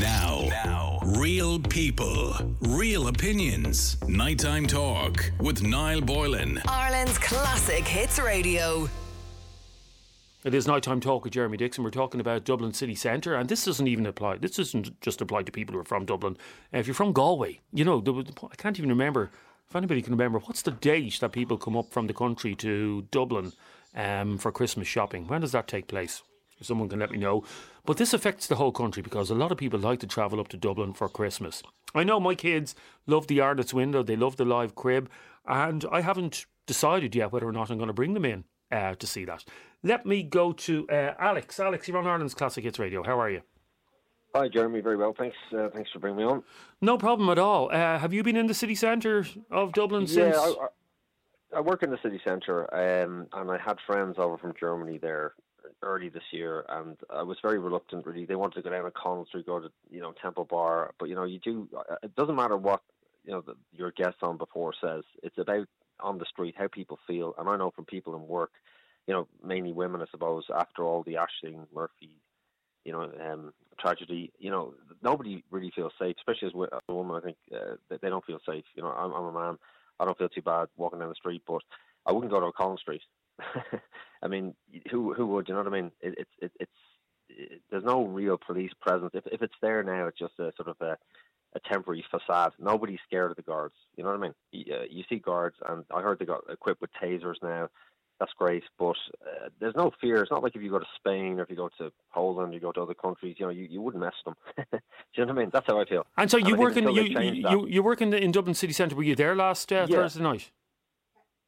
Now, now, real people, real opinions. Nighttime talk with Niall Boylan. Ireland's classic hits radio. It is nighttime talk with Jeremy Dixon. We're talking about Dublin city centre, and this doesn't even apply. This doesn't just apply to people who are from Dublin. Uh, if you're from Galway, you know, I can't even remember if anybody can remember what's the date that people come up from the country to Dublin um, for Christmas shopping. When does that take place? If someone can let me know. But this affects the whole country because a lot of people like to travel up to Dublin for Christmas. I know my kids love the Arnott's window. They love the live crib, and I haven't decided yet whether or not I'm going to bring them in uh, to see that. Let me go to uh, Alex. Alex, you're on Ireland's Classic Hits Radio. How are you? Hi, Jeremy. Very well, thanks. Uh, thanks for bringing me on. No problem at all. Uh, have you been in the city centre of Dublin yeah, since? I, I, I work in the city centre, um, and I had friends over from Germany there early this year, and I was very reluctant. Really, they wanted to go down to Collins Street, go to you know Temple Bar, but you know you do. uh, It doesn't matter what you know the, your guest on before says. It's about on the street how people feel, and I know from people in work, you know, mainly women, I suppose. After all the Ashling Murphy, you know, um, tragedy, you know, nobody really feels safe, especially as a woman. I think uh, they they don't feel safe. You know, I'm, I'm a man. I don't feel too bad walking down the street, but I wouldn't go to Collins Street. I mean, who who would? You know what I mean? It, it's it, it's it, there's no real police presence. If if it's there now, it's just a sort of a a temporary facade. Nobody's scared of the guards. You know what I mean? You, uh, you see guards, and I heard they got equipped with tasers now. That's great, but uh, there's no fear. It's not like if you go to Spain or if you go to Poland, or you go to other countries. You know, you, you wouldn't mess them. Do you know what I mean? That's how I feel. and so you think work in you, you you work in, the, in Dublin city centre. Were you there last uh, Yeah. Thursday night?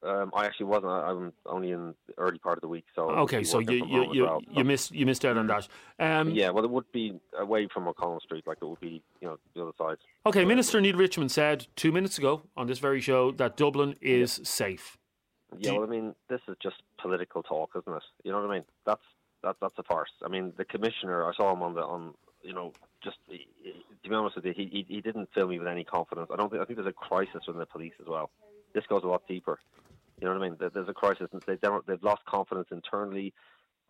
Um, I actually wasn't. I- I'm only in the early part of the week, so Okay, so you you you, well. you missed you missed out on that. Um, yeah, well, it would be away from O'Connell Street, like it would be, you know, the other side. Okay, Minister Neale Richmond said two minutes ago on this very show that Dublin is safe. Yeah, you- well, I mean, this is just political talk, isn't it? You know what I mean? That's that that's a farce. I mean, the commissioner, I saw him on the on, you know, just to be honest with you, he, he he didn't fill me with any confidence. I don't think I think there's a crisis within the police as well. This goes a lot deeper. You know what I mean? There's a crisis. and They don't, they've lost confidence internally.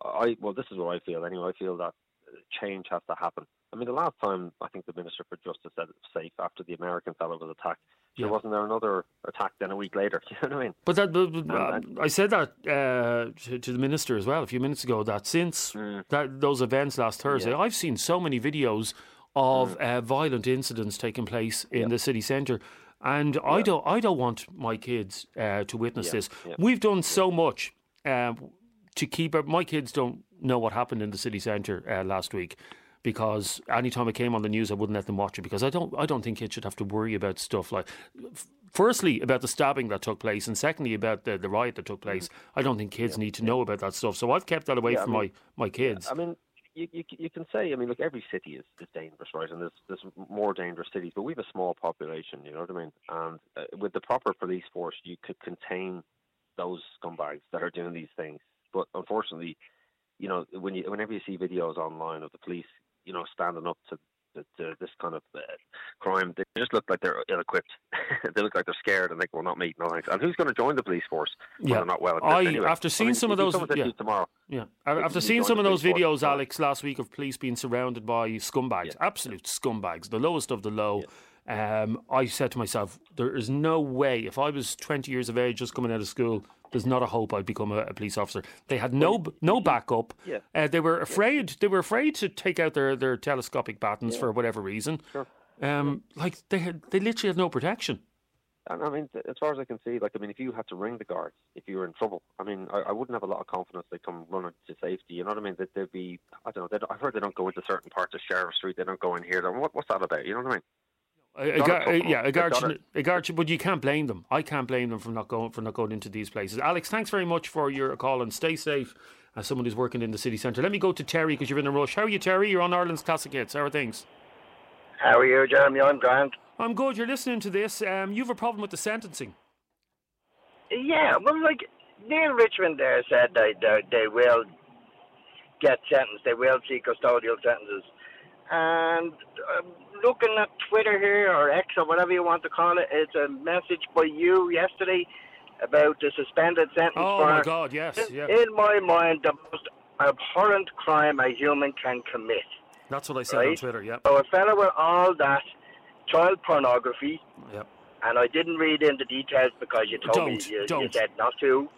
I well, this is what I feel anyway. I feel that uh, change has to happen. I mean, the last time I think the Minister for Justice said it was safe after the American fellow was attacked. Yeah. There wasn't there another attack then a week later. You know what I mean? But that, but, but, And- I said that uh, to, to the minister as well a few minutes ago. That since that those events last Thursday, Mm. Yeah. Mm. I've seen so many videos of uh, violent incidents taking place in the city centre, and I don't, I don't want my kids uh, to witness Yeah, this. yeah. We've done so much uh, to keep. Our, my kids don't know what happened in the city centre uh, last week. Because anytime it came on the news, I wouldn't let them watch it because I don't. I don't think kids should have to worry about stuff like firstly about the stabbing that took place and secondly about the, the riot that took place i don't think kids need to know about that stuff so i've kept that away Yeah, I from mean- my, my kids I mean, you, you you can say, I mean, look, every city is, is dangerous, right? And there's there's more dangerous cities, but we have a small population, you know what I mean? And uh, with the proper police force, you could contain those scumbags that are doing these things. But unfortunately, you know, when you whenever you see videos online of the police, you know, standing up to, to, to this kind of uh, crime, they just look like they're ill-equipped. they look like they're scared and think, well, not me, no thanks. And who's going to join the police force? when Yeah. they're not well equipped I- anyway? after I seeing mean, some of those- yeah. tomorrow, yeah after seeing some of those force, videos uh, alex last week of police being surrounded by scumbags absolute scumbags the lowest of the low um, i said to myself there is no way if i was 20 years of age just coming out of school there's not a hope I'd become a, a police officer. They had no no backup. Yeah. Uh, they were afraid. They were afraid to take out their, their telescopic batons for whatever reason. Sure. Um, like they had, they literally had no protection. And I mean, as far as I can see, like I mean, if you had to ring the guards if you were in trouble, I mean, I, I wouldn't have a lot of confidence they'd come running to safety. You know what I mean? That they'd be, I don't know. I've heard they don't go into certain parts of Sheriff Street. They don't go in here. What, what's that about? You know what I mean? A, a Gotta guard, toughen yeah, up. a They've guard, a guard, but you can't blame them. I can't blame them for not going for not going into these places. Alex, thanks very much for your call and stay safe. As someone who's working in the city centre, let me go to Terry because you're in a rush. How are you, Terry? You're on Ireland's Classic Hits. How are things? How are you, Jeremy? I'm Grant. I'm good. You're listening to this. Um, you have a problem with the sentencing. Yeah, well, like Neale Richmond there said they they, they will get sentenced. They will see custodial sentences. And um, looking at Twitter here or X or whatever you want to call it, it's a message by you yesterday about the suspended sentence Oh for my God! Yes, in, yeah. in my mind the most abhorrent crime a human can commit. That's what I said on Twitter. Yeah. So a fellow with all that child pornography, Yep. and I didn't read in the details because you told Don't, me you, you said not to,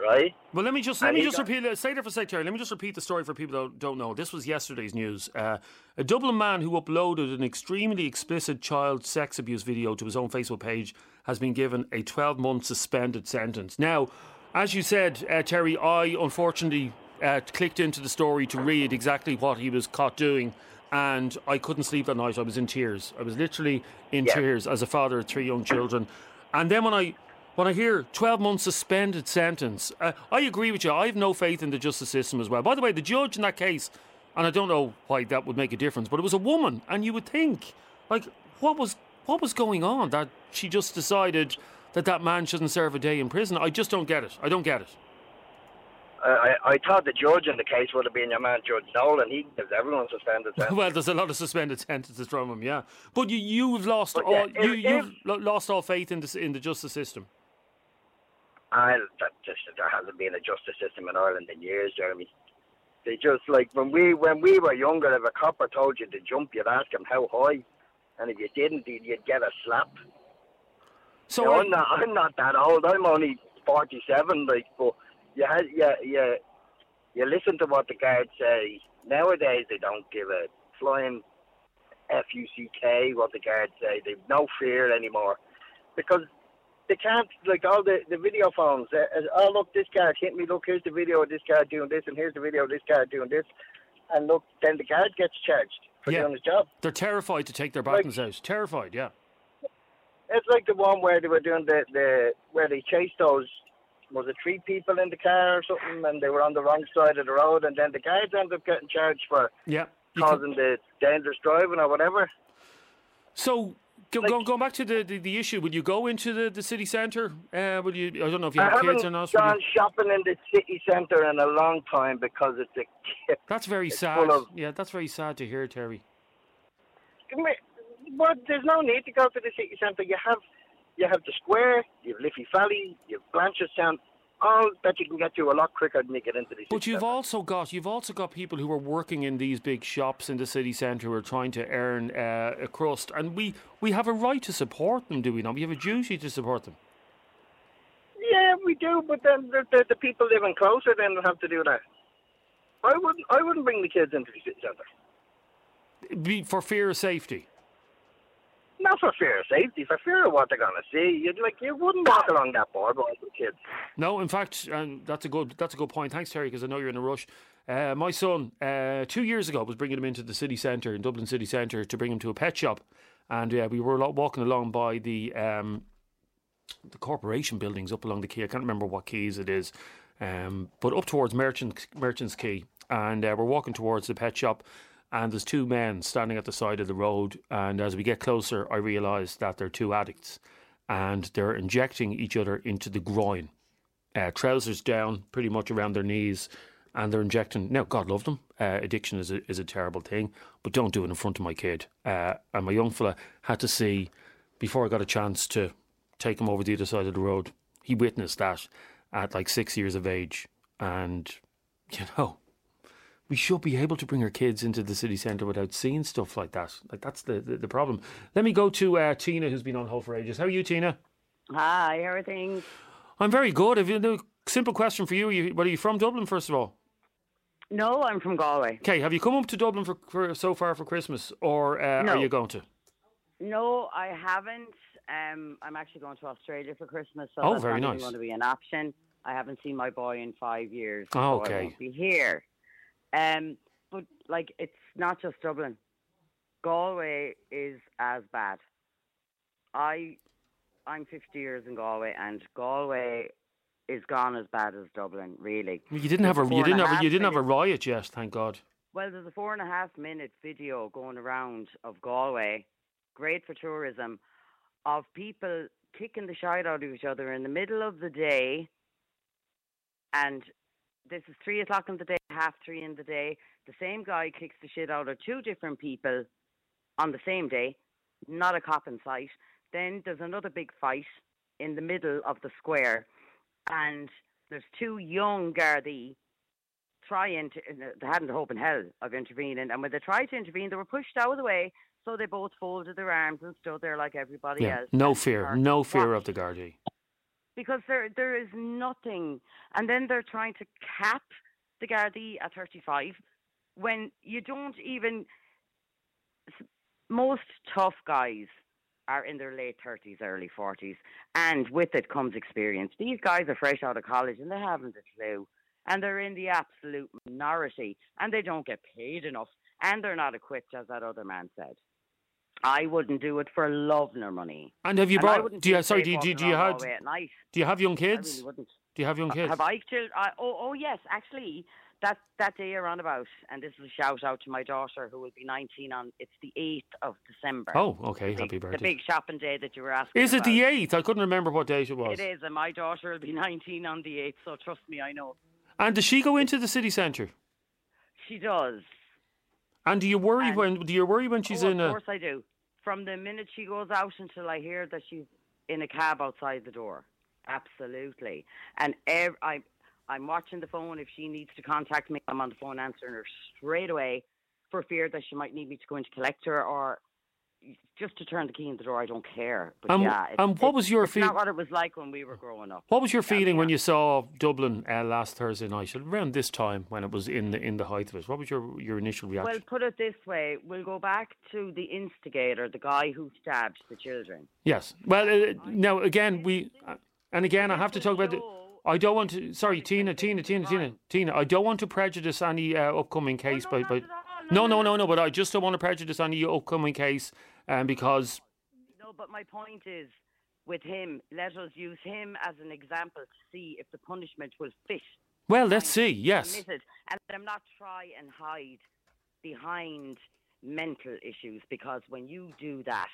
right? Well, let me just let And me just got- repeat it. Stay there for a sec, Terry. Let me just repeat the story for people that don't know. This was yesterday's news. Uh, a Dublin man who uploaded an extremely explicit child sex abuse video to his own Facebook page has been given a 12-month suspended sentence. Now, as you said, uh, Terry, I unfortunately uh, clicked into the story to read exactly what he was caught doing. And I couldn't sleep that night. I was in tears. I was literally in Yeah. tears as a father of three young children. And then when I when I hear 12 months suspended sentence, uh, I agree with you. I have no faith in the justice system as well. By the way, the judge in that case, and I don't know why that would make a difference, but it was a woman, and you would think, like, what was what was going on that she just decided that that man shouldn't serve a day in prison? I just don't get it. I don't get it. I, I, thought the judge in the case would have been your man Judge Nolan. He gives everyone suspended sentence. Well, there's a lot of suspended sentences from him, yeah. But you, you've lost But all yeah, you, if- you've if- lo- lost all faith in the in the justice system. I, that just, there hasn't been a justice system in Ireland in years, Jeremy. They just like when we when we were younger, if a copper told you to jump, you'd ask him how high, and if you didn't, you'd get a slap. So You know, I'm not I'm not that old. I'm only forty seven. Like, but you had you you you listen to what the guards say. Nowadays, they don't give a flying f u c k what the guards say. They've no fear anymore because they can't like all the the video phones. Uh, uh, oh look, this guard hit me. Look, here's the video of this guard doing this, and here's the video of this guard doing this. And look, then the guard gets charged for Yeah. doing his job. they're terrified to take their Like- buttons out. Terrified, yeah. It's like the one where they were doing the, the where they chased those was it three people in the car or something and they were on the wrong side of the road and then the guards ended up getting charged for Yeah. You can- causing the dangerous driving or whatever. So, Like- go, going back to the, the, the issue, will you go into the, the city centre? Uh, will you? I don't know if you I have haven't kids or not. will gone you- shopping in the city centre in a long time because it's a kip. That's very it's sad. of- Yeah, that's very sad to hear, Terry. But there's no need to go to the city centre. You have you have the square, you have Liffey Valley, you have Blanchardstown, all that you can get to a lot quicker than you get into the city But you've also got you've also got people who are working in these big shops in the city centre who are trying to earn uh, a crust, and we, we have a right to support them, do we not? We have a duty to support them. Yeah, we do, but then the, the, the people living closer then will have to do that. I wouldn't. I wouldn't bring the kids into the city centre. Be, for fear of safety. Not for fear of safety, for fear of what they're gonna see. You'd like you wouldn't walk along that boardwalk with kids. No, in fact, and that's a good that's a good point. Thanks, Terry, because I know you're in a rush. Uh, my son, uh, two years ago, was bringing him into the city centre in Dublin city centre to bring him to a pet shop, and uh, we were walking along by the um, the corporation buildings up along the quay. I can't remember what quays it is, um, but up towards Merchant Merchants Quay, and uh, we're walking towards the pet shop. And there's two men standing at the side of the road, and as we get closer, I realise that they're two addicts, and they're injecting each other into the groin uh, trousers down, pretty much around their knees, and they're injecting. Now, God love them. Uh, addiction is a, is a terrible thing, but don't do it in front of my kid. Uh, and my young fella had to see before I got a chance to take him over the other side of the road. He witnessed that at like six years of age, and you know. We should be able to bring our kids into the city centre without seeing stuff like that. Like that's the, the, the problem. Let me go to uh, Tina, who's been on hold for ages. How are you, Tina? Hi, everything. I'm very good. Have you a simple question for you? Are you? Well, are you from Dublin first of all? No, I'm from Galway. Okay, have you come up to Dublin for, for so far for Christmas, or uh, No. are you going to? No, I haven't. Um, I'm actually going to Australia for Christmas, so Oh, that's very not nice. going to be an option. I haven't seen my boy in five years. Oh, so I okay. won't be here. Um, but like, it's not just Dublin. Galway is as bad. I, I'm 50 years in Galway, and Galway is gone as bad as Dublin. Really. You didn't have a Four you didn't a have a, you didn't have a riot yet, thank God. Well, there's a four and a half minute video going around of Galway, great for tourism, of people kicking the shit out of each other in the middle of the day. And this is three o'clock in the day, half three in the day. The same guy kicks the shit out of two different people on the same day, not a cop in sight. Then there's another big fight in the middle of the square, and there's two young Gardaí trying to, they hadn't a hope in hell of intervening. And when they tried to intervene, they were pushed out of the way. So they both folded their arms and stood there like everybody Yeah, else. no fear, no fear of the Gardaí. because there there is nothing, and then they're trying to cap the Gardaí at 35 when you don't even. Most tough guys are in their late 30s, early 40s, and with it comes experience. These guys are fresh out of college and they haven't a clue, and they're in the absolute minority, and they don't get paid enough, and they're not equipped, as that other man said. I wouldn't do it for love nor money. And have you I brought? Do you sorry? Do you, do you, do you have? Galway at night. Do you have young I kids? really wouldn't. Do you have young uh, kids? Have I children? I, oh, oh yes, actually, that that day around about, and this is a shout out to my daughter who will be 19 on. It's the 8th of December. Oh, okay. the, Happy birthday! the big shopping day that you were asking. Is it the eighth? I couldn't remember what date it was. It is, and my daughter will be 19 on the 8th. So trust me, I know. And does she go into the city centre? She does. And do you worry And- when? Do you worry when she's oh, in of course I do. From the minute she goes out until I hear that she's in a cab outside the door. Absolutely. And ev- I, I'm watching the phone. If she needs to contact me, I'm on the phone answering her straight away for fear that she might need me to go in to collect her or just to turn the key in the door. I don't care. But And- yeah, it's, and what it's- was your feeling? not what it was like when we were growing up. What was your Yeah, feeling when you saw Dublin uh, last Thursday night, around this time when it was in the in the height of it? What was your your initial reaction? Well, put it this way: we'll go back to the instigator, the guy who stabbed the children. yes. Well, uh, now again, we uh, and again, I have to talk about. The, I don't want to. Sorry, Tina, Tina, Tina, Tina, Tina. I don't want to prejudice any uh, upcoming case no, by. not by at all. no, No, no, no, no, no. But I just don't want to prejudice any upcoming case, um, because No, but my point is, with him, let us use him as an example to see if the punishment will fit. well, let's see. Yes. and let him not try and hide behind mental issues because when you do that,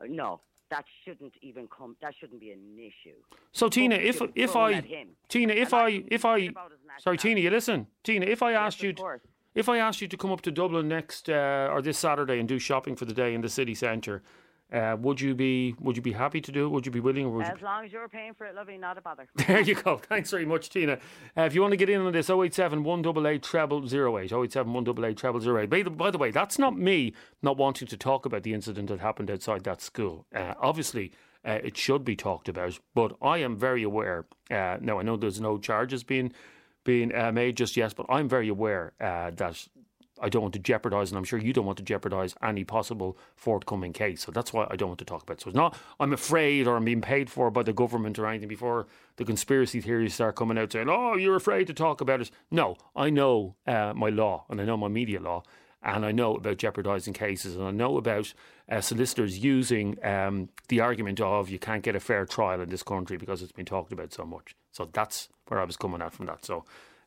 uh, no, that shouldn't even come. That shouldn't be an issue. So Tina, if if I. Tina, if And I if I sorry, Tina, you listen, Tina. If I asked Yes, you, of course. if I asked you to come up to Dublin next uh, or this Saturday and do shopping for the day in the city centre, uh, would you be would you be happy to do it? Would you be willing, or would you? As long as you're paying for it, lovey, not a bother. There you go. Thanks very much, Tina. Uh, if you want to get in on this, 087 188 treble 08. 087 188 treble 08. By the, by the way, that's not me not wanting to talk about the incident that happened outside that school. Uh, obviously, uh, it should be talked about, but I am very aware. Uh, now, I know there's no charges being being uh, made just yet, but I'm very aware uh, that I don't want to jeopardise, and I'm sure you don't want to jeopardise any possible forthcoming case. So that's why I don't want to talk about it. So it's not I'm afraid or I'm being paid for by the government or anything before the conspiracy theories start coming out saying, oh, you're afraid to talk about it. No, I know uh, my law and I know my media law. And I know about jeopardising cases, and I know about uh, solicitors using um, the argument of you can't get a fair trial in this country because it's been talked about so much. So that's where I was coming at from that. So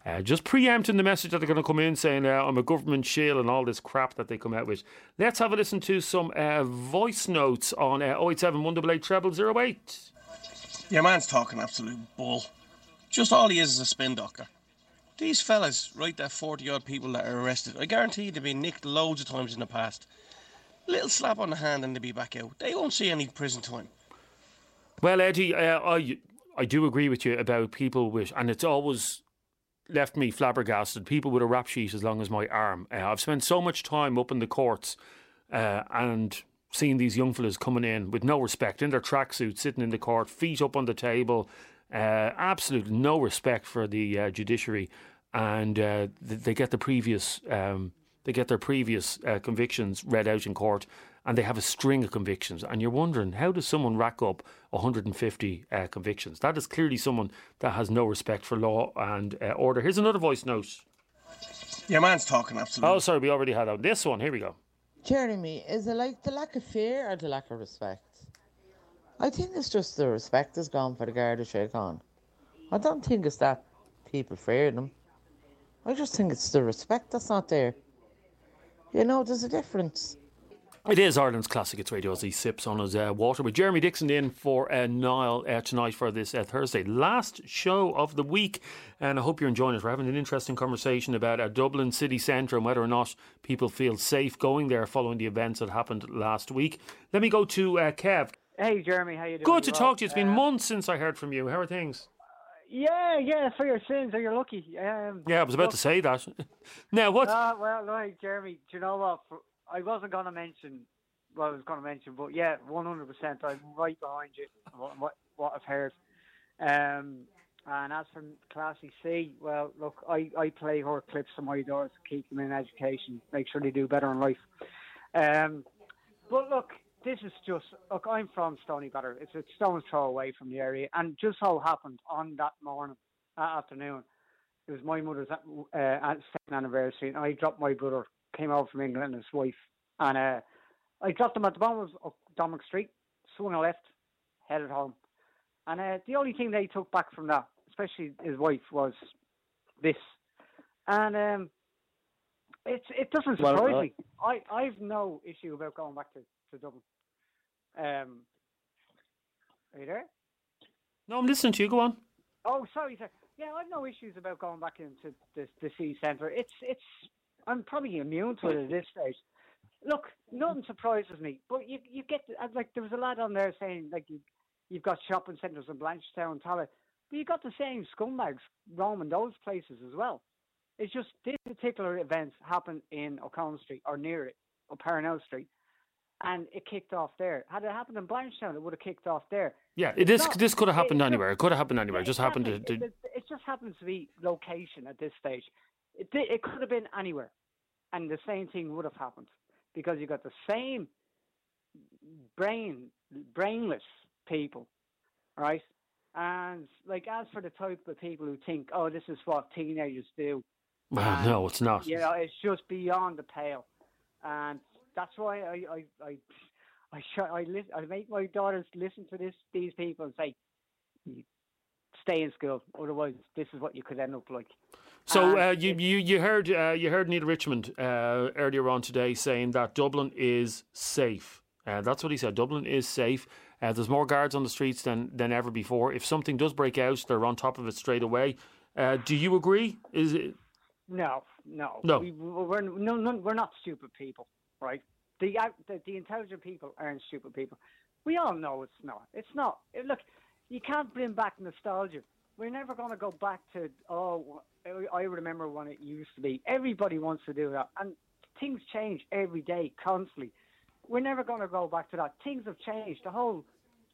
uh, just preempting the message that they're going to come in saying uh, I'm a government shill and all this crap that they come out with. Let's have a listen to some uh, voice notes on uh, 087 188 treble 08. Your man's talking absolute bull. Just all he is is a spin doctor. These fellas, right, that 40 odd people that are arrested, I guarantee they've been nicked loads of times in the past. Little slap on the hand and they'll be back out. They won't see any prison time. Well, Eddie, uh, I I do agree with you about people with, and it's always left me flabbergasted. People with a rap sheet as long as my arm. Uh, I've spent so much time up in the courts uh, and seeing these young fellas coming in with no respect in their tracksuits, sitting in the court, feet up on the table, uh, absolutely no respect for the uh, judiciary, and uh, they get the previous. Um, they get their previous uh, convictions read out in court, and they have a string of convictions. And you're wondering, how does someone rack up 150 uh, convictions? That is clearly someone that has no respect for law and uh, order. Here's another voice note. Your man's talking absolute. Oh, sorry, we already had out this one. Here we go. Jeremy, is it like the lack of fear or the lack of respect? I think it's just the respect is gone for the Garda Síochána. I don't think it's that people fear them. I just think it's the respect that's not there. You know, there's a difference. It is Ireland's classic. It's radio as he sips on his uh, water with Jeremy Dixon in for uh, Niall uh, tonight for this uh, Thursday last show of the week, and I hope you're enjoying it. We're having an interesting conversation about uh, Dublin city centre and whether or not people feel safe going there following the events that happened last week. Let me go to uh, Kev. Hey, Jeremy, how you doing? Good to talk to you. It's been Uh, months since I heard from you. How are things? Yeah, yeah, for your sins, or you're lucky. Um, Yeah, I was about look, to say that. now what? Uh, well, like Jeremy, do you know what? For, I wasn't going to mention what I was going to mention, but yeah, one hundred percent. I'm right behind you. What, what what I've heard. Um, and as for Classy C, well, look, I, I play her clips to my doors to keep them in education, make sure they do better in life. Um, but look, this is just look. I'm from Stoneybatter. It's a stone's throw away from the area, and just so happened on that morning, that afternoon, it was my mother's uh, second anniversary, and I dropped my brother, came over from England, and his wife, and uh, I dropped him at the bottom of Dominic Street, swung a left, headed home, and uh, the only thing they took back from that, especially his wife, was this, and um, it's it doesn't Well, surprise uh, me. I I've no issue about going back to, to Dublin. Um, are you there? No, I'm listening to you. Go on. Oh, sorry, sir. Yeah, I've no issues about going back into the the city centre. It's it's I'm probably immune to it at this stage. Look, nothing surprises me, but you you get like there was a lad on there saying like you you've got shopping centres in Blanchardstown, Tallaght, but you got the same scumbags roaming those places as well. It's just this particular event happened in O'Connell Street or near it, or Parnell Street, and it kicked off there. Had it happened in Blanchardstown, it would have kicked off there. Yeah, it, this No, this could have happened it- anywhere. It could have happened anywhere. It just happened to. To it just happens to be location at this stage. It it could have been anywhere, and the same thing would have happened because you got the same brain brainless people, right? And like as for the type of people who think, oh, this is what teenagers do, well, and, no, it's not. You know, it's just beyond the pale, and that's why I I I I, I, I make my daughters listen to this these people and say, stay in school, otherwise this is what you could end up like. So And uh, you, you you heard uh, you heard Neale Richmond uh, earlier on today saying that Dublin is safe. Uh, that's what he said. Dublin is safe. Uh, there's more guards on the streets than than ever before. If something does break out, they're on top of it straight away. Uh, do you agree? Is it? No, no, No. We, we're no, no, we're not stupid people, right? The, the the intelligent people aren't stupid people. We all know it's not. It's not. Look, you can't bring back nostalgia. We're never going to go back to oh, I remember when it used to be. Everybody wants to do that, and things change every day, constantly. We're never going to go back to that. Things have changed. The whole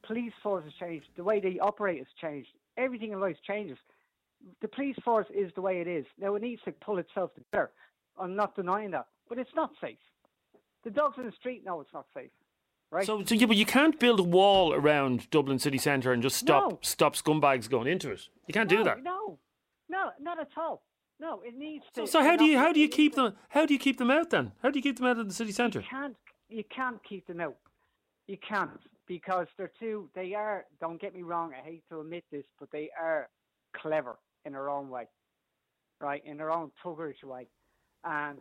police force has changed. The way they operate has changed. Everything in life changes the police force is the way it is. Now it needs to pull itself together. I'm not denying that, but it's not safe. The dogs in the street know it's not safe, right? So, so yeah, but you can't build a wall around Dublin city centre and just stop No. stop scumbags going into it. You can't no, do that. No, no, not at all. No, it needs to. so how do you how do you keep them how do you keep them out then? How do you keep them out of the city centre? You can't. You can't keep them out. You can't because they're too. They are. Don't get me wrong. I hate to admit this, but they are clever in their own way, right? In their own tuggerish way, and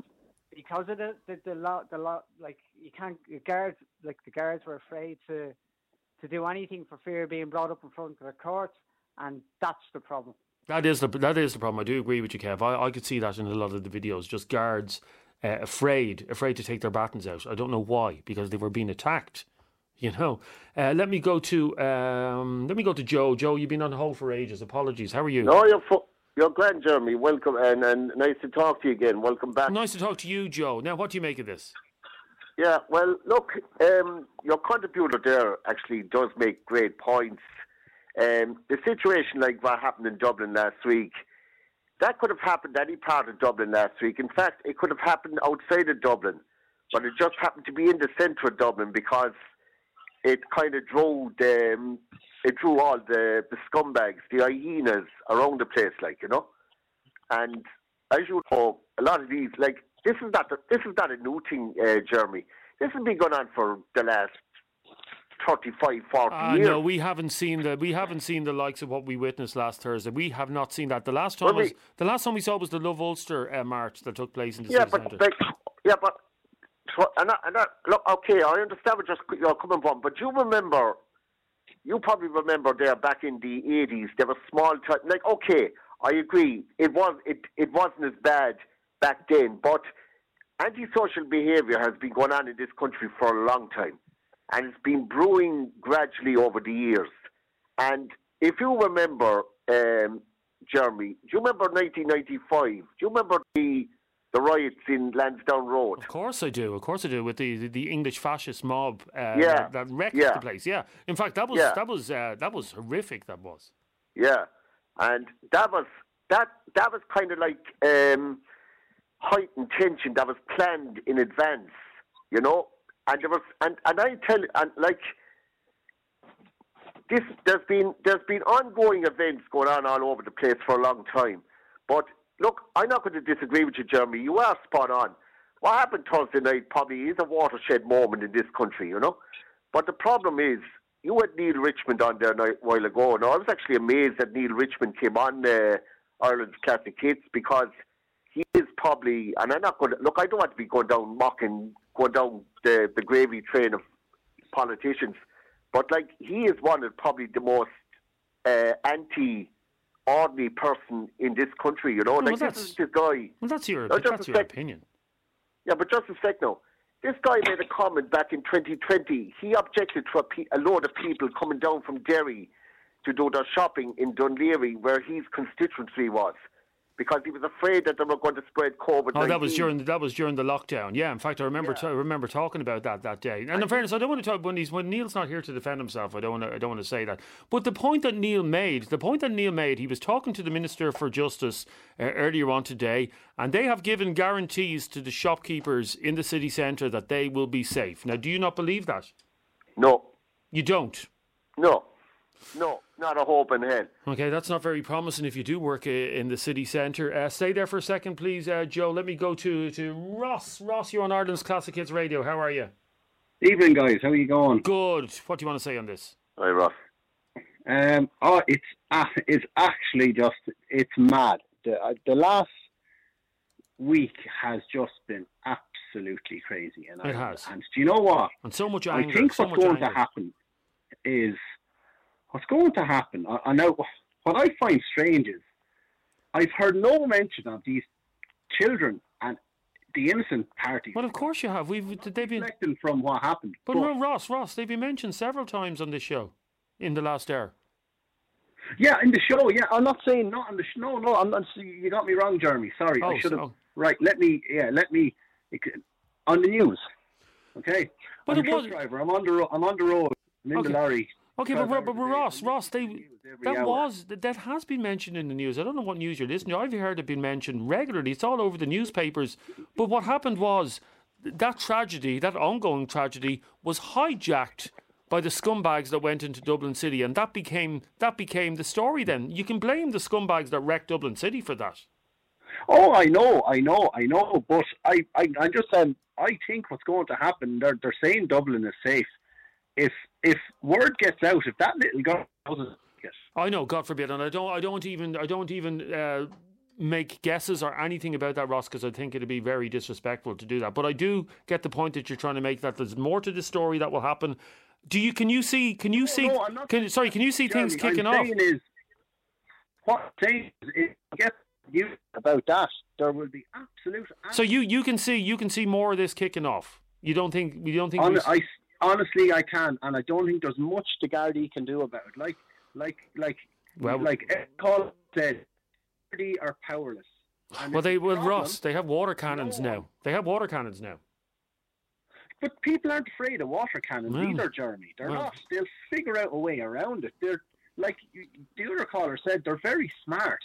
because of the the the lot the lot like you can't the guards like the guards were afraid to to do anything for fear of being brought up in front of the court, and that's the problem. That is the that is the problem. I do agree with you, Kev. I, I could see that in a lot of the videos. Just guards uh, afraid afraid to take their batons out. I don't know why because they were being attacked. You know. Uh, let me go to um, let me go to Joe. Joe, you've been on hold for ages. Apologies. How are you? No, you're fu- you're grand, Jeremy. Welcome, and, and nice to talk to you again. Welcome back. Nice to talk to you, Joe. Now, what do you make of this? Yeah, well, look, um, your contributor there actually does make great points. Um, the situation like what happened in Dublin last week, that could have happened any part of Dublin last week. In fact, it could have happened outside of Dublin, but it just happened to be in the centre of Dublin because it kind of drew the, it drew all the, the scumbags, the hyenas around the place, like you know. And as you know, a lot of these, like this is not the, this is not a new thing, uh, Jeremy. This has been going on for the last 35, 40 Uh, years. no, we haven't seen the we haven't seen the likes of what we witnessed last Thursday. We have not seen that. The last time Well, we- was the last time we saw was the Love Ulster uh, march that took place in the yeah, city but centre. like, yeah, but and I, and I, look, okay, I understand what you're, coming from, but you remember, you probably remember there back in the eighties, there was small, like, okay, I agree, it was it it wasn't as bad back then, but antisocial behaviour has been going on in this country for a long time, and it's been brewing gradually over the years. And if you remember, um, Jeremy. Do you remember 1995? Do you remember the the riots in Lansdowne Road? Of course I do. Of course I do. With the the, the English fascist mob uh, Yeah. that, that wrecked Yeah. the place. Yeah. In fact, that was Yeah. that was uh, that was horrific. That was. Yeah, and that was that that was kind of like um, heightened tension that was planned in advance, you know. And there was and and I tell and like this, there's been there's been ongoing events going on all over the place for a long time. But look, I'm not going to disagree with you, Jeremy. You are spot on. What happened Thursday night probably is a watershed moment in this country, you know. But the problem is, you had Neale Richmond on there a while ago, and I was actually amazed that Neale Richmond came on uh, Ireland's Classic Hits because he is probably, and I'm not going to look. I don't want to be going down mocking, going down the the gravy train of politicians, but like he is one of probably the most uh, anti. Ordinary person in this country, you know, Well, like this is the guy. Well, that's your No, that's your sec. opinion. Yeah, but just a sec now. This guy made a comment back in 2020. He objected to a, pe- a load of people coming down from Derry to do their shopping in Dún Laoghaire, where his constituency was, because he was afraid that they were going to spread COVID. Oh, that was during the, that was during the lockdown. Yeah, in fact, I remember I remember talking about that that day. And in fairness, I don't want to talk when he's when Neale's not here to defend himself. I don't want to I don't want to say that. But the point that Neale made, the point that Neale made, he was talking to the Minister for Justice uh, earlier on today, and they have given guarantees to the shopkeepers in the city centre that they will be safe. Now, do you not believe that? No. You don't. No, no, not a hope in hell. Okay, that's not very promising if you do work uh, in the city centre. Uh, stay there for a second, please, uh, Joe. Let me go to, to Ross. Ross, you're on Ireland's Classic Hits Radio. How are you? Evening, guys. How are you going? Good. What do you want to say on this? Hi, Ross. Um, oh, it's uh, it's actually just it's mad. The uh, the last week has just been absolutely crazy, and It has. And do you know what? And so much I think so what's going anger. to happen is what's going to happen. I, I know what I find strange is I've heard no mention of these children and the innocent parties. Well, of course you have. We've they've been reflecting from what happened. But no, Ross, Ross, they've been mentioned several times on this show in the last hour. Yeah, in the show. Yeah, I'm not saying not on the show. No, no, I'm not. You got me wrong, Jeremy. Sorry, Oh, I should have. so- Right, let me. Yeah, let me. On the news. Okay. But I'm it a truck driver. I'm on the road. I'm on the road. I'm in Okay. the lorry. Okay, but, but, but Ross, Ross, they that hour. was that, that has been mentioned in the news. I don't know what news you're listening to. I've heard it been mentioned regularly. It's all over the newspapers. But what happened was that tragedy, that ongoing tragedy, was hijacked by the scumbags that went into Dublin City, and that became that became the story. Then you can blame the scumbags that wrecked Dublin City for that. Oh, I know, I know, I know. But I, I, I just um, I think what's going to happen. They're they're saying Dublin is safe. If if word gets out, if that little girl doesn't get I know, God forbid, and I don't, I don't even, I don't even uh, make guesses or anything about that, Ross, because I think it'd be very disrespectful to do that. But I do get the point that you're trying to make that there's more to the story that will happen. Do you? Can you see? Can you see? no, I'm not can, sorry, can you see things kicking I'm off? is, what I'm is, if you about that, there will be absolute. So you, you can see, you can see more of this kicking off. You don't think? You don't think? I, honestly, I can, and I don't think there's much the Gardaí can do about it. Like, like, like, Well- like Call said, Gardaí are powerless. And well, they, problem, Ross, they have water cannons now. They have water cannons now. But people aren't afraid of water cannons Well, either, Jeremy. They're well. not. They'll figure out a way around it. They're like you- the other caller said. They're very smart.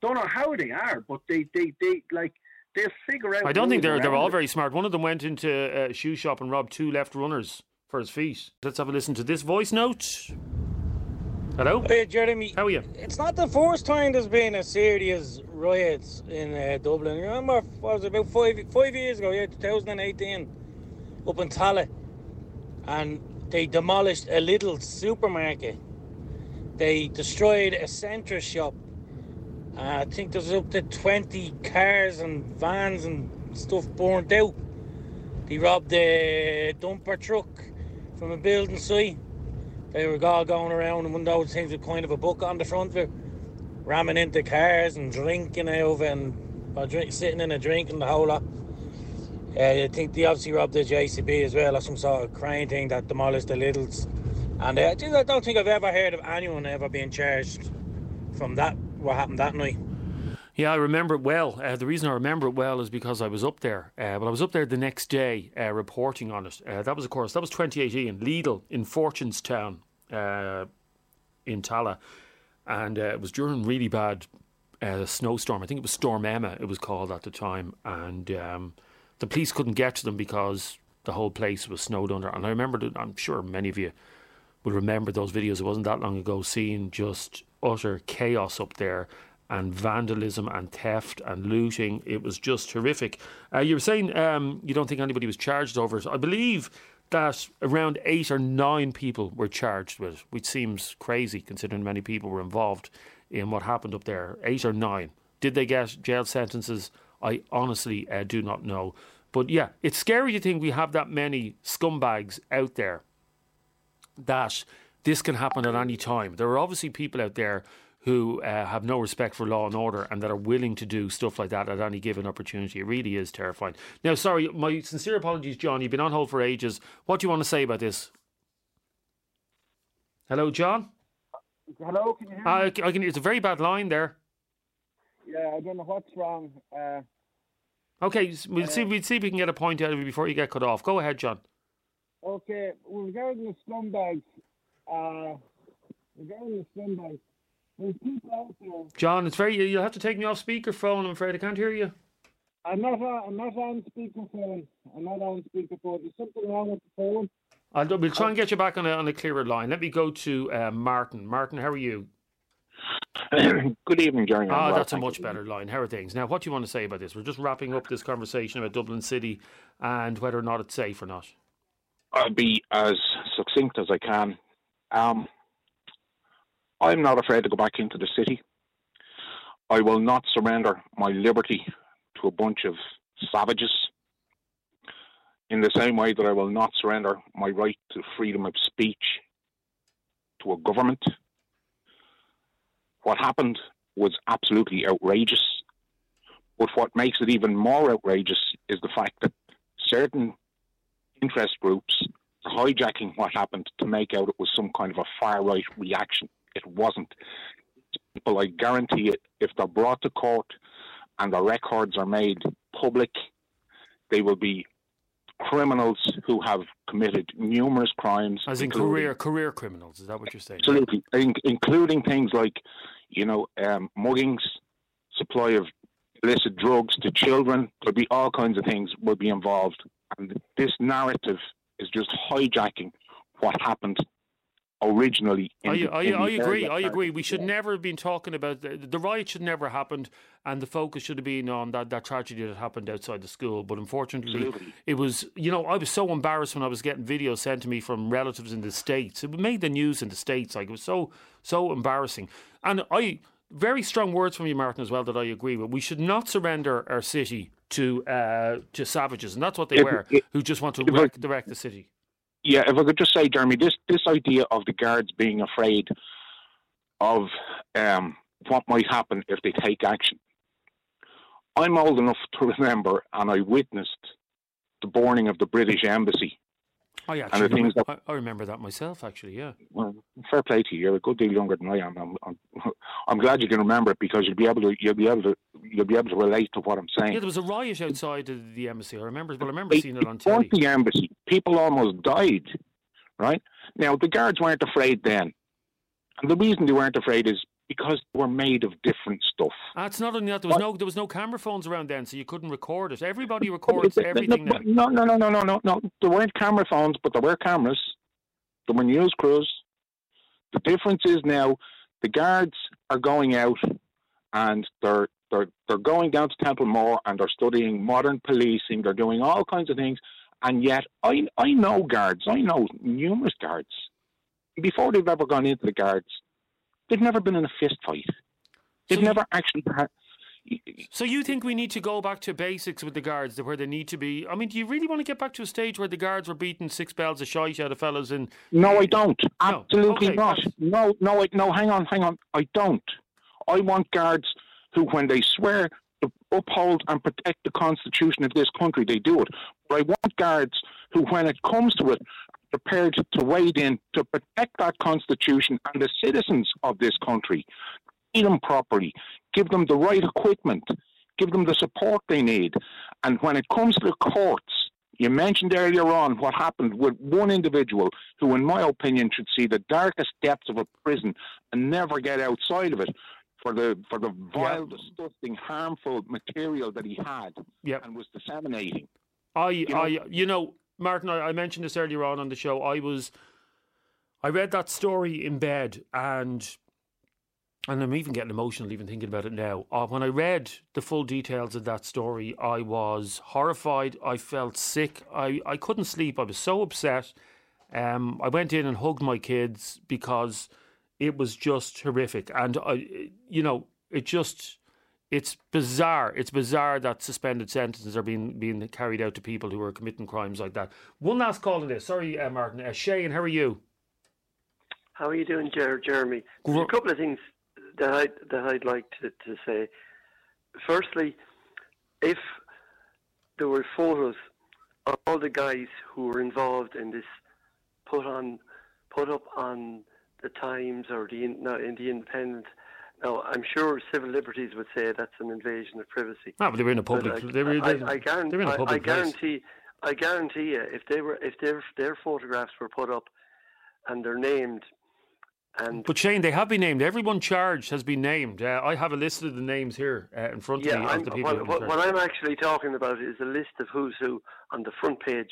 Don't know how they are, but they, they, they like they'll figure out. I don't think they're they're all it. very smart. One of them went into a shoe shop and robbed two left runners for his feet. Let's have a listen to this voice note. Hello. Hey, Jeremy. How are you? It's not the first time there's been a serious riots in uh, Dublin. You remember, what was it, about five five years ago, yeah, 2018, up in Tallaght, and they demolished a little supermarket. They destroyed a centre shop. Uh, I think there's up to 20 cars and vans and stuff burnt out. They robbed a dumper truck from a building site. They were all going around and one of those things with kind of a book on the front of it, ramming into cars and drinking out of it and or drink, sitting in a drink and the whole lot. Uh, I think they obviously robbed the JCB as well, or some sort of crane thing that demolished the Lidl's. And uh, I don't think I've ever heard of anyone ever being charged from that what happened that night. Yeah, I remember it well. Uh, the reason I remember it well is because I was up there. Uh, but I was up there the next day uh, reporting on it. Uh, that was, of course, that was 2018. Lidl in Fortunestown uh, in Tallaght. And uh, it was during really bad uh, snowstorm. I think it was Storm Emma, it was called at the time. And um, the police couldn't get to them because the whole place was snowed under. And I remember, that, I'm sure many of you will remember those videos. It wasn't that long ago, seeing just utter chaos up there and vandalism and theft and looting. It was just horrific. Uh, you were saying um, you don't think anybody was charged over it. I believe that around eight or nine people were charged with it, which seems crazy considering many people were involved in what happened up there. Eight or nine. Did they get jail sentences? I honestly uh, do not know. But yeah, it's scary to think we have that many scumbags out there that this can happen at any time. There are obviously people out there who uh, have no respect for law and order and that are willing to do stuff like that at any given opportunity. It really is terrifying. Now, sorry, my sincere apologies, John. You've been on hold for ages. What do you want to say about this? Hello, John. Hello, can you hear me? I, I can. It's a very bad line there. Yeah, I don't know what's wrong. Uh, Okay, we'll see. We'll see if we can get a point out of you before you get cut off. Go ahead, John. Okay, well, regarding the scumbags, uh, regarding the scumbags, there's people out there. John, it's very. You'll have to take me off speakerphone. I'm afraid I can't hear you. I'm not on. I'm not on speakerphone. I'm not on speakerphone. There's something wrong with the phone. I'll, we'll try and get you back on a, on a clearer line. Let me go to uh, Martin. Martin, how are you? Good evening, Jerry. I'm Ah, well, that's a thank much better line. How are things? Now, what do you want to say about this? We're just wrapping up this conversation about Dublin City and whether or not it's safe or not. I'll be as succinct as I can. Um, I'm not afraid to go back into the city. I will not surrender my liberty to a bunch of savages. In the same way that I will not surrender my right to freedom of speech to a government. What happened was absolutely outrageous. But what makes it even more outrageous is the fact that certain interest groups hijacking what happened to make out it was some kind of a far right reaction. It wasn't. People, I guarantee it, if they're brought to court and the records are made public, they will be criminals who have committed numerous crimes. As in career career criminals, is that what you're saying? Absolutely, in, including things like, you know, um, muggings, supply of illicit drugs to children. There'll be all kinds of things will be involved, and this narrative is just hijacking what happened originally. In I, I, I agree. I agree. We should never have been talking about the, the riot. Should never have happened, and the focus should have been on that, that tragedy that happened outside the school. But unfortunately, Absolutely. it was. You know, I was so embarrassed when I was getting videos sent to me from relatives in the states. It made the news in the states. Like it was so so embarrassing. And I very strong words from you, Martin, as well that I agree with. We should not surrender our city to uh, to savages, and that's what they If- were, if- who just want to if I- wreck, direct the city. Yeah, if I could just say, Jeremy, this this idea of the guards being afraid of um, what might happen if they take action. I'm old enough to remember, and I witnessed the burning of the British embassy. I actually things remember, I, I remember that myself. Actually, yeah. Well, fair play to you. You're a good deal younger than I am. I'm, I'm, I'm glad you can remember it because you'll be able to you'll be able to you'll be able to relate to what I'm saying. Yeah, there was a riot outside of the embassy. I remember. Well, I remember seeing it on weren't the embassy. People almost died. Right now, the guards weren't afraid then, and the reason they weren't afraid is because they were made of different stuff. Ah, That's not only that. There was no there was no camera phones around then, so you couldn't record it. Everybody records everything now. No, no, no, no, no, no, no. There weren't camera phones, but there were cameras. There were news crews. The difference is now the guards are going out and they're they're they're going down to Templemore and they're studying modern policing. They're doing all kinds of things, and yet I I know guards. I know numerous guards. Before they've ever gone into the guards, they've never been in a fist fight. They've never actually had. So you think we need to go back to basics with the guards, where they need to be? I mean, do you really want to get back to a stage where the guards were beating six bells of shite out of fellas in? No, I don't. Absolutely Okay, not. No, no, I, no. Hang on, hang on. I don't. I want guards who, when they swear to uphold and protect the constitution of this country, they do it. But I want guards who, when it comes to it, prepared to wade in to protect that constitution and the citizens of this country. feed them properly, give them the right equipment, give them the support they need. And when it comes to the courts, you mentioned earlier on what happened with one individual who, in my opinion, should see the darkest depths of a prison and never get outside of it for the for the vile, disgusting, harmful material that he had Yep. and was disseminating. I, know- I, you know, Martin, I, I mentioned this earlier on on the show. I was, I read that story in bed, and and I'm even getting emotional even thinking about it now. Uh, when I read the full details of that story, I was horrified. I felt sick. I, I couldn't sleep. I was so upset. Um, I went in and hugged my kids because it was just horrific, and I, you know, it just it's bizarre. It's bizarre that suspended sentences are being being carried out to people who are committing crimes like that. One last call on this. Sorry, uh, Martin. Uh, Shane, how are you? How are you doing, Jer- Jeremy? There's a couple of things that I that I'd like to, to say. Firstly, if there were photos of all the guys who were involved in this put on put up on the Times or the in, no, in the Independent. Now, I'm sure civil liberties would say that's an invasion of privacy. Ah, but they were in a public. I, they were, I, they, I, guarantee, they were in a I, public I place. guarantee, I guarantee you, if they were, if their their photographs were put up, and they're named, and But Shane, they have been named. Everyone charged has been named. Uh, I have a list of the names here uh, in front yeah, of me I'm, of the people. what, what, what. I'm actually talking about is a list of who's who on the front page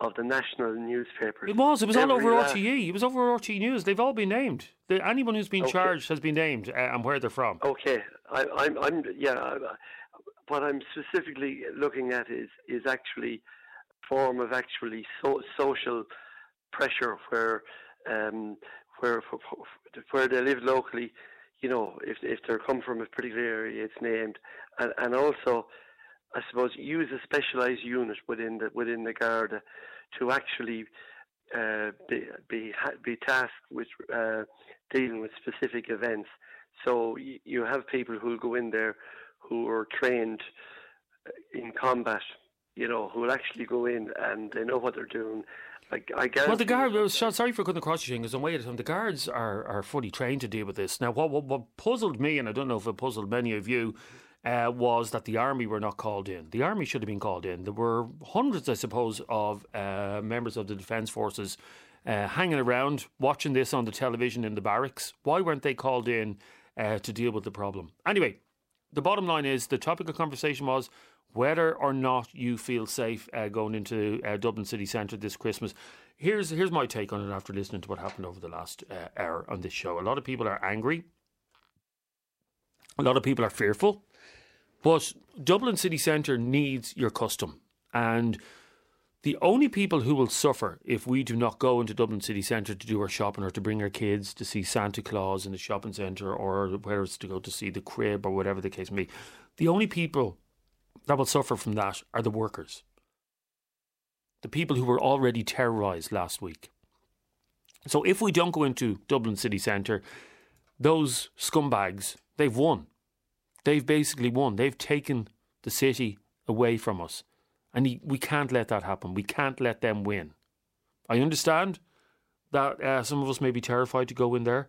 of the national newspapers. It was. It was all over last- RTE. It was over RTE News. They've all been named. The, anyone who's been Okay. charged has been named uh, and where they're from. Okay, I, I'm, I'm, yeah. I, I- what I'm specifically looking at is is actually form of actually so, social pressure where, um, where where they live locally. You know, if if they come from a particular area, it's named, and and also, I suppose, use a specialised unit within the within the Garda to actually uh, be be be tasked with uh, dealing with specific events. So you have people who go in there who are trained in combat. You know, who will actually go in and they know what they're doing. Like I guarantee. Well, the guard. Sorry for cutting across you, because I'm way at a time. The guards are, are fully trained to deal with this. Now, what, what what puzzled me, and I don't know if it puzzled many of you, uh, was that the army were not called in. The army should have been called in. There were hundreds, I suppose, of uh, members of the defence forces uh, hanging around watching this on the television in the barracks. Why weren't they called in uh, to deal with the problem? Anyway, the bottom line is the topic of conversation was whether or not you feel safe uh, going into uh, Dublin city centre this Christmas. Here's here's my take on it after listening to what happened over the last uh, hour on this show. A lot of people are angry. A lot of people are fearful. But Dublin city centre needs your custom. And the only people who will suffer if we do not go into Dublin city centre to do our shopping or to bring our kids to see Santa Claus in the shopping centre or whether it's to go to see the crib or whatever the case may be, the only people that will suffer from that are the workers. The people who were already terrorised last week. So if we don't go into Dublin city centre, those scumbags, they've won. They've basically won. They've taken the city away from us. And we can't let that happen. We can't let them win. I understand that uh, some of us may be terrified to go in there,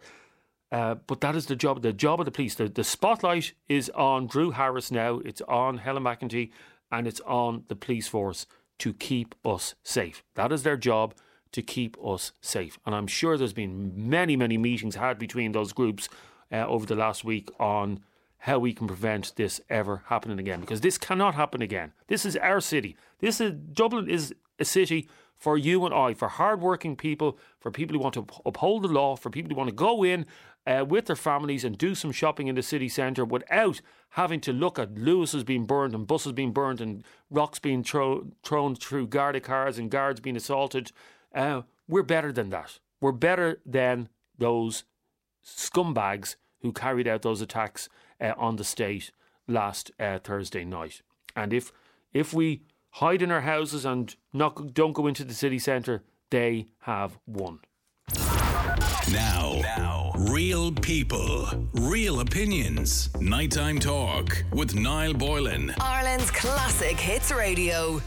uh, but that is the job. The job of the police. The, the spotlight is on Drew Harris now. It's on Helen McEntee, and it's on the police force to keep us safe. That is their job to keep us safe. And I'm sure there's been many, many meetings had between those groups uh, over the last week on how we can prevent this ever happening again because this cannot happen again. This is our city. This is Dublin is a city for you and I, for hardworking people, for people who want to uphold the law, for people who want to go in uh, with their families and do some shopping in the city centre without having to look at Luases being burned and buses being burned and rocks being throw, thrown through Garda cars and guards being assaulted. Uh, we're better than that. We're better than those scumbags who carried out those attacks uh, on the state last uh, Thursday night. And if if we hide in our houses and not don't go into the city centre, they have won. Now, now, real people, real opinions. Nighttime talk with Niall Boylan. Ireland's classic hits radio.